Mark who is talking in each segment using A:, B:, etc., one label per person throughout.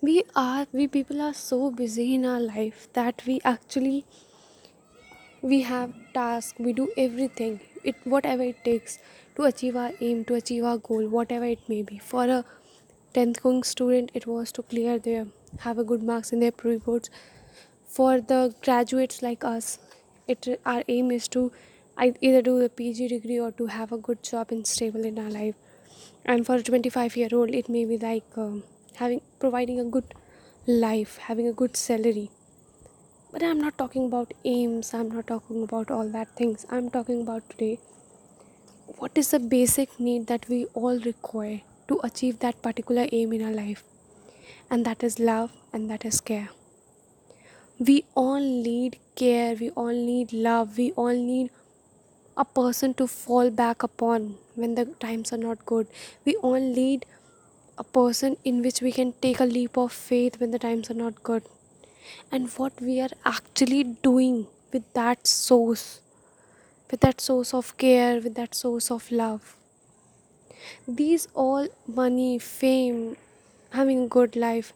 A: we are we people are so busy in our life that we actually we have task we do everything. It whatever it takes to achieve our aim to achieve our goal whatever it may be. For a 10th going student it was to clear their have a good marks in their pre-boards. For the graduates like us it our aim is to either do a pg degree or to have a good job and stable in our life. And for a 25 year old it may be like um, having providing a good life having a good salary. But i'm not talking about aims i'm not talking about all that things. I'm talking about today what is the basic need that we all require to achieve that particular aim in our life? And that is love and that is care. We all need care we all need love we all need a person to fall back upon when the times are not good. We all need a person in which we can take a leap of faith when the times are not good. And what we are actually doing with that source with that source of care with that source of love. These all money fame having a good life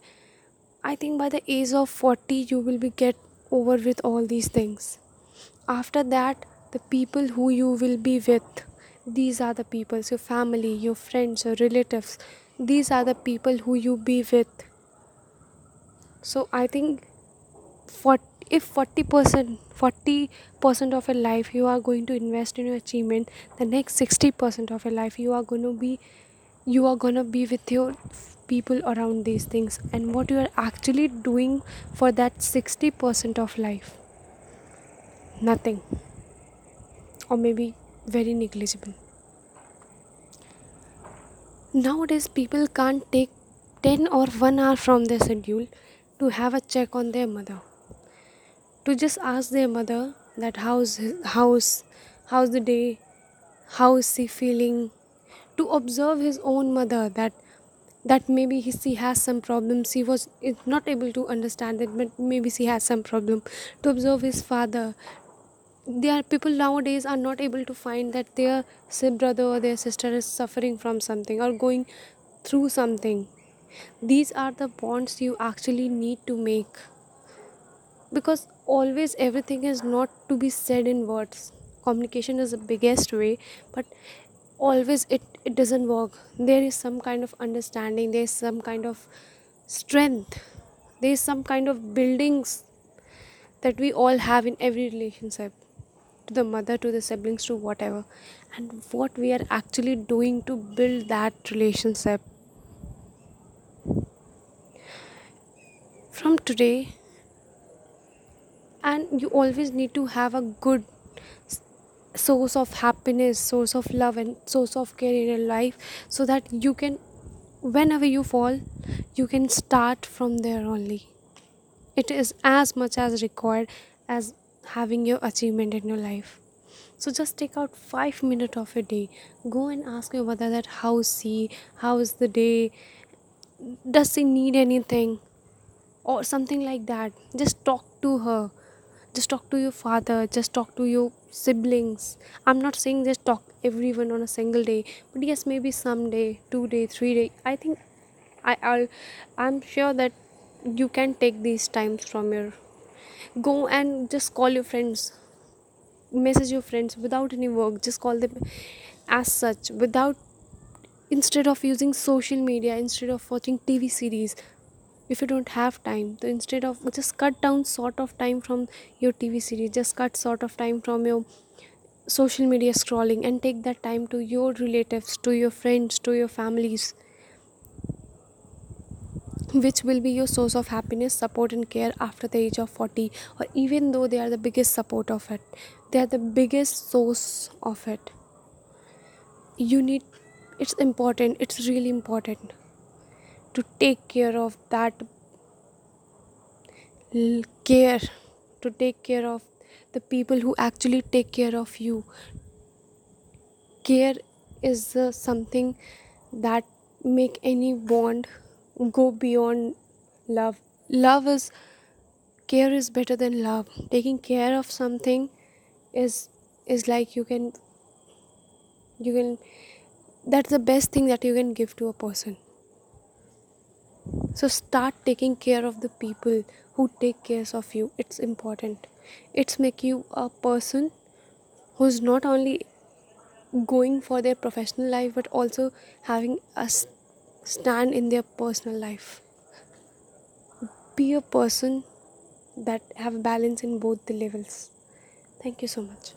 A: i think by the age of 40 you will be get over with all these things. After that the people who you will be with these are the people your family your friends your relatives these are the people who you be with. So i think for if 40% 40% of your life you are going to invest in your achievement the next 60% of your life you are going to be you are going to be with your people around these things and what you are actually doing for that 60% of life. Nothing. Or maybe very negligible nowadays people can't take 10 or 1 hour from their schedule to have a check on their mother. To just ask their mother that how's how's how's the day how is he feeling? To observe his own mother that that maybe he, she has some problems he was not able to understand it but maybe she has some problem. To observe his father there are people nowadays are not able to find that their brother or their sister is suffering from something or going through something. These are the bonds you actually need to make. Because always everything is not to be said in words. Communication is the biggest way but always it, it doesn't work. There is some kind of understanding there is some kind of strength there is some kind of buildings that we all have in every relationship to the mother to the siblings to whatever. And what we are actually doing to build that relationship. From today and you always need to have a good source of happiness source of love and source of care in your life so that you can whenever you fall you can start from there only. It is as much as required as having your achievement in your life. So just take out 5 minutes of a day. Go and ask your mother that how's she? How is the day? Does she need anything? Or something like that. Just talk to her. Just talk to your father. Just talk to your siblings. I'm not saying just talk everyone on a single day but yes maybe someday two day three day. I think i I'll, i'm sure that you can take these times from your go and just call your friends. Message your friends without any work. Just call them as such without instead of using social media instead of watching tv series. If you don't have time so instead of just cut down sort of time from your tv series. Just cut sort of time from your social media scrolling and take that time to your relatives to your friends to your families which will be your source of happiness support and care after the age of 40 or even though they are the biggest support of it. They are the biggest source of it. You need it's important it's really important to take care of that care to take care of the people who actually take care of you. Care is uh, something that make any bond go beyond love. Love is care is better than love. Taking care of something is is like you can you can that's the best thing that you can give to a person. So start taking care of the people who take care of you. It's important. It's make you a person who's not only going for their professional life but also having a stand in their personal life. Be a person that have balance in both the levels. Thank you so much